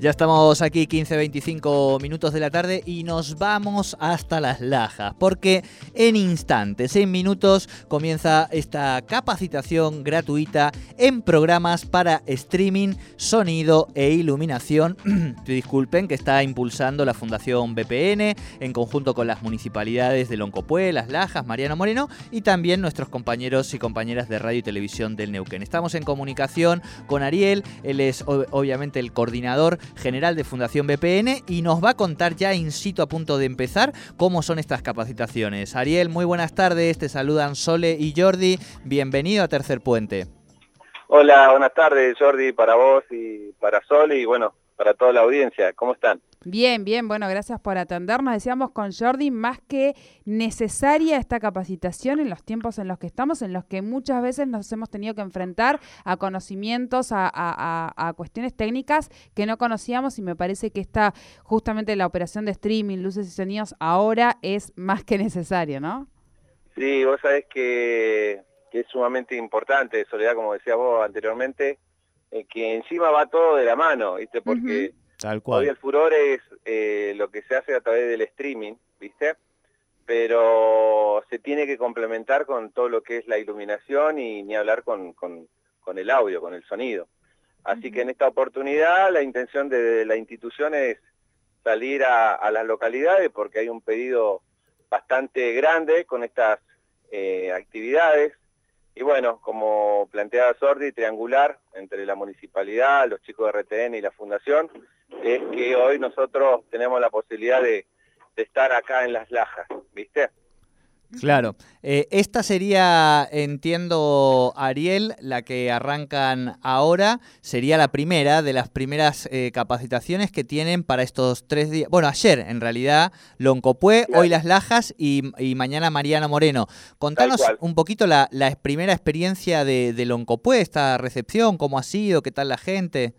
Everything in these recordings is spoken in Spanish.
Ya estamos aquí 15-25 minutos de la tarde y nos vamos hasta las lajas, porque en instantes, en minutos, comienza esta capacitación gratuita en programas para streaming, sonido e iluminación. Disculpen, que está impulsando la Fundación BPN en conjunto con las municipalidades de Loncopué, Las Lajas, Mariano Moreno y también nuestros compañeros y compañeras de radio y televisión del Neuquén. Estamos en comunicación con Ariel, él es obviamente el coordinador general de Fundación BPN y nos va a contar ya in situ a punto de empezar cómo son estas capacitaciones. Ariel, muy buenas tardes, te saludan Sole y Jordi, bienvenido a Tercer Puente. Hola, buenas tardes Jordi, para vos y para Sole y bueno, para toda la audiencia, ¿cómo están? Bien, bien, bueno, gracias por atendernos. Decíamos con Jordi, más que necesaria esta capacitación en los tiempos en los que estamos, en los que muchas veces nos hemos tenido que enfrentar a conocimientos, a, cuestiones técnicas que no conocíamos y me parece que esta, justamente la operación de streaming, luces y sonidos, ahora es más que necesaria, ¿no? Sí, vos sabés que, es sumamente importante, Soledad, como decía vos anteriormente, eh, que encima va todo de la mano, ¿viste? Porque... Tal cual. Hoy el furor es eh, lo que se hace a través del streaming, ¿viste? Pero se tiene que complementar con todo lo que es la iluminación y ni hablar con, el audio, con el sonido. Así que en esta oportunidad la intención de, la institución es salir a, las localidades porque hay un pedido bastante grande con estas eh, actividades. Y bueno, como planteaba Sordi, triangular entre la municipalidad, los chicos de RTN y la fundación, es que hoy nosotros tenemos la posibilidad de, estar acá en las lajas, ¿viste? Claro. Eh, esta sería, entiendo, Ariel, la que arrancan ahora, sería la primera de las primeras eh, capacitaciones que tienen para estos tres días. Bueno, ayer, en realidad, Loncopué, hoy Las Lajas y, mañana Mariana Moreno. Contanos un poquito la, primera experiencia de, de Loncopué, esta recepción, cómo ha sido, qué tal la gente.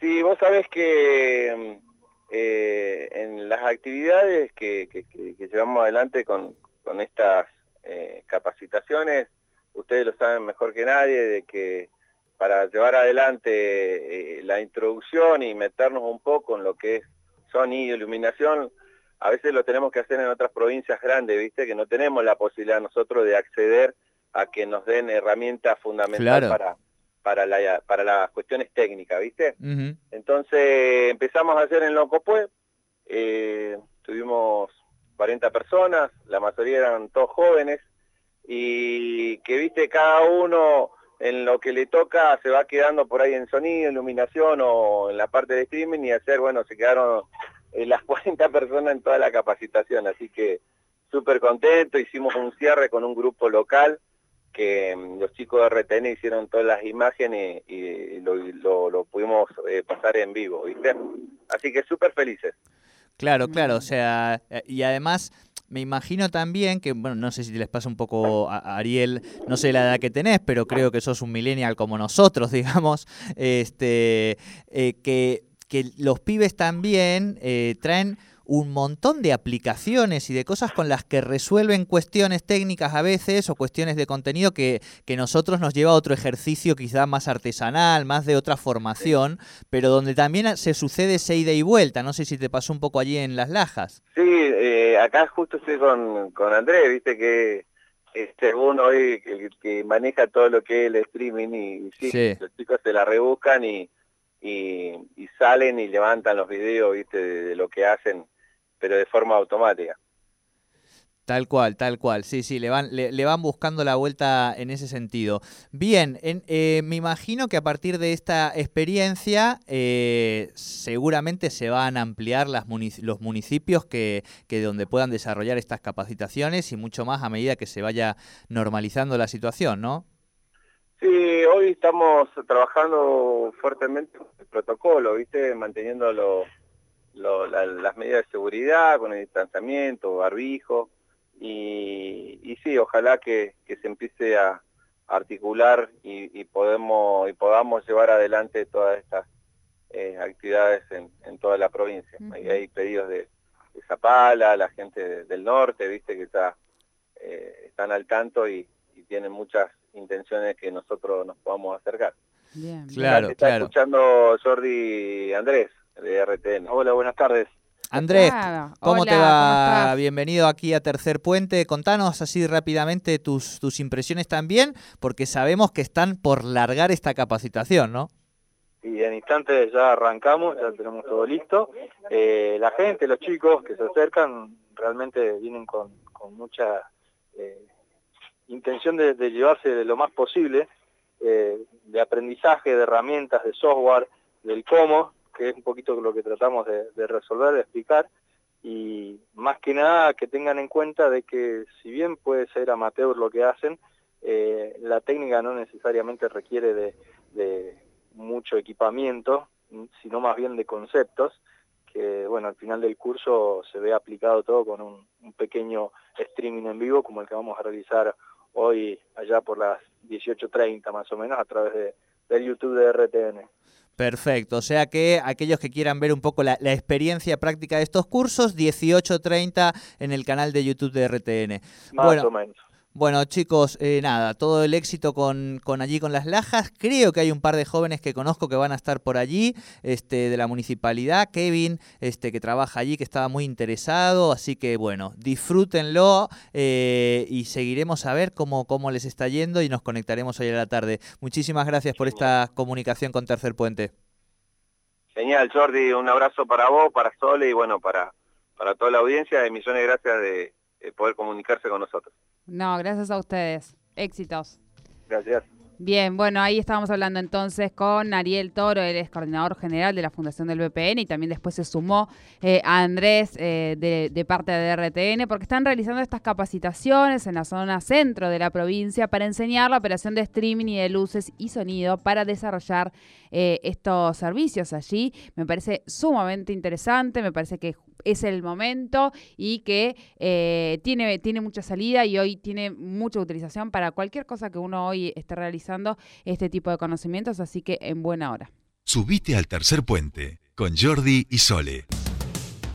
Sí, vos sabés que eh, en las actividades que, llevamos adelante con, estas eh, capacitaciones, ustedes lo saben mejor que nadie, de que para llevar adelante eh, la introducción y meternos un poco en lo que es sonido, iluminación, a veces lo tenemos que hacer en otras provincias grandes, ¿viste? Que no tenemos la posibilidad nosotros de acceder a que nos den herramientas fundamentales para para, la, para las cuestiones técnicas, ¿viste? Entonces empezamos a hacer en Locopue, eh, tuvimos 40 personas, la mayoría eran todos jóvenes, y que, viste, cada uno en lo que le toca se va quedando por ahí en sonido, iluminación o en la parte de streaming y hacer, bueno, se quedaron eh, las 40 personas en toda la capacitación, así que súper contento, hicimos un cierre con un grupo local, que mm, los chicos de RTN hicieron todas las imágenes y, lo, pudimos eh, pasar en vivo, ¿viste? Así que súper felices. Claro, claro, o sea, eh, y además me imagino también que, bueno, no sé si les pasa un poco a Ariel, no sé la edad que tenés, pero creo que sos un millennial como nosotros, digamos, este, eh, que, que los pibes también traen un montón de aplicaciones y de cosas con las que resuelven cuestiones técnicas a veces o cuestiones de contenido que, que nosotros nos lleva a otro ejercicio quizá más artesanal, más de otra formación, pero donde también se sucede ese ida y vuelta. No sé si te pasó un poco allí en Las Lajas. Sí, eh, acá justo estoy con, con Andrés, viste que este uno hoy que, maneja todo lo que es el streaming y, sí, los chicos se la rebuscan y, y, salen y levantan los videos viste de lo que hacen pero de forma automática. Tal cual, tal cual. Sí, sí, le van, le, van buscando la vuelta en ese sentido. Bien, eh, me imagino que a partir de esta experiencia eh, seguramente se van a ampliar las los municipios que, que donde puedan desarrollar estas capacitaciones y mucho más a medida que se vaya normalizando la situación, ¿no? Sí, hoy estamos trabajando fuertemente con el protocolo, ¿viste? Las medidas de seguridad, con el distanciamiento, barbijo, y, sí, ojalá que, se empiece a articular y, podemos, y podamos llevar adelante todas estas eh, actividades en, toda la provincia. hay pedidos de, Zapala, la gente del norte, viste que está, eh, están al tanto y, tienen muchas intenciones que nosotros nos podamos acercar. Bien, claro, está escuchando Jordi Andrés. De RTN. Hola, buenas tardes. Andrés, Claro. ¿cómo Hola, te ¿cómo va? Bienvenido aquí a Tercer Puente. Contanos así rápidamente tus, tus impresiones también, porque sabemos que están por largar esta capacitación, ¿no? Y en instantes ya arrancamos, ya tenemos todo listo. Eh, la gente, los chicos que se acercan, realmente vienen con, con mucha eh, intención de, de llevarse de lo más posible eh, de aprendizaje, de herramientas, de software, del cómo, que es un poquito lo que tratamos de, resolver, de explicar. Y más que nada que tengan en cuenta de que si bien puede ser amateur lo que hacen, eh, la técnica no necesariamente requiere de, mucho equipamiento, sino más bien de conceptos, que bueno, al final del curso se ve aplicado todo con un, un pequeño streaming en vivo como el que vamos a realizar hoy allá por las 18.30 más o menos a través de, del YouTube de RTN. Perfecto, o sea que aquellos que quieran ver un poco la, la experiencia práctica de estos cursos, 18.30 en el canal de YouTube de RTN. Más Bueno, o menos. Bueno, chicos, eh, nada, todo el éxito con, con allí con las lajas. Creo que hay un par de jóvenes que conozco que van a estar por allí, este, de la municipalidad. Kevin, este, que trabaja allí, que estaba muy interesado. Así que bueno, disfrútenlo eh, y seguiremos a ver cómo, cómo les está yendo y nos conectaremos hoy a la tarde. Muchísimas gracias por esta comunicación con Tercer Puente. Genial, Jordi, un abrazo para vos, para Sole y bueno, para, para toda la audiencia y millones de gracias de, de poder comunicarse con nosotros. No, gracias a ustedes. Éxitos. Gracias. Bien, bueno, ahí estábamos hablando entonces con Ariel Toro, él es coordinador general de la Fundación del VPN y también después se sumó eh, a Andrés eh, de, de parte de RTN porque están realizando estas capacitaciones en la zona centro de la provincia para enseñar la operación de streaming y de luces y sonido para desarrollar eh, estos servicios allí. Me parece sumamente interesante, me parece que es el momento y que eh, tiene, tiene mucha salida y hoy tiene mucha utilización para cualquier cosa que uno hoy esté realizando este tipo de conocimientos, así que en buena hora. Subite al tercer puente con Jordi y Sole.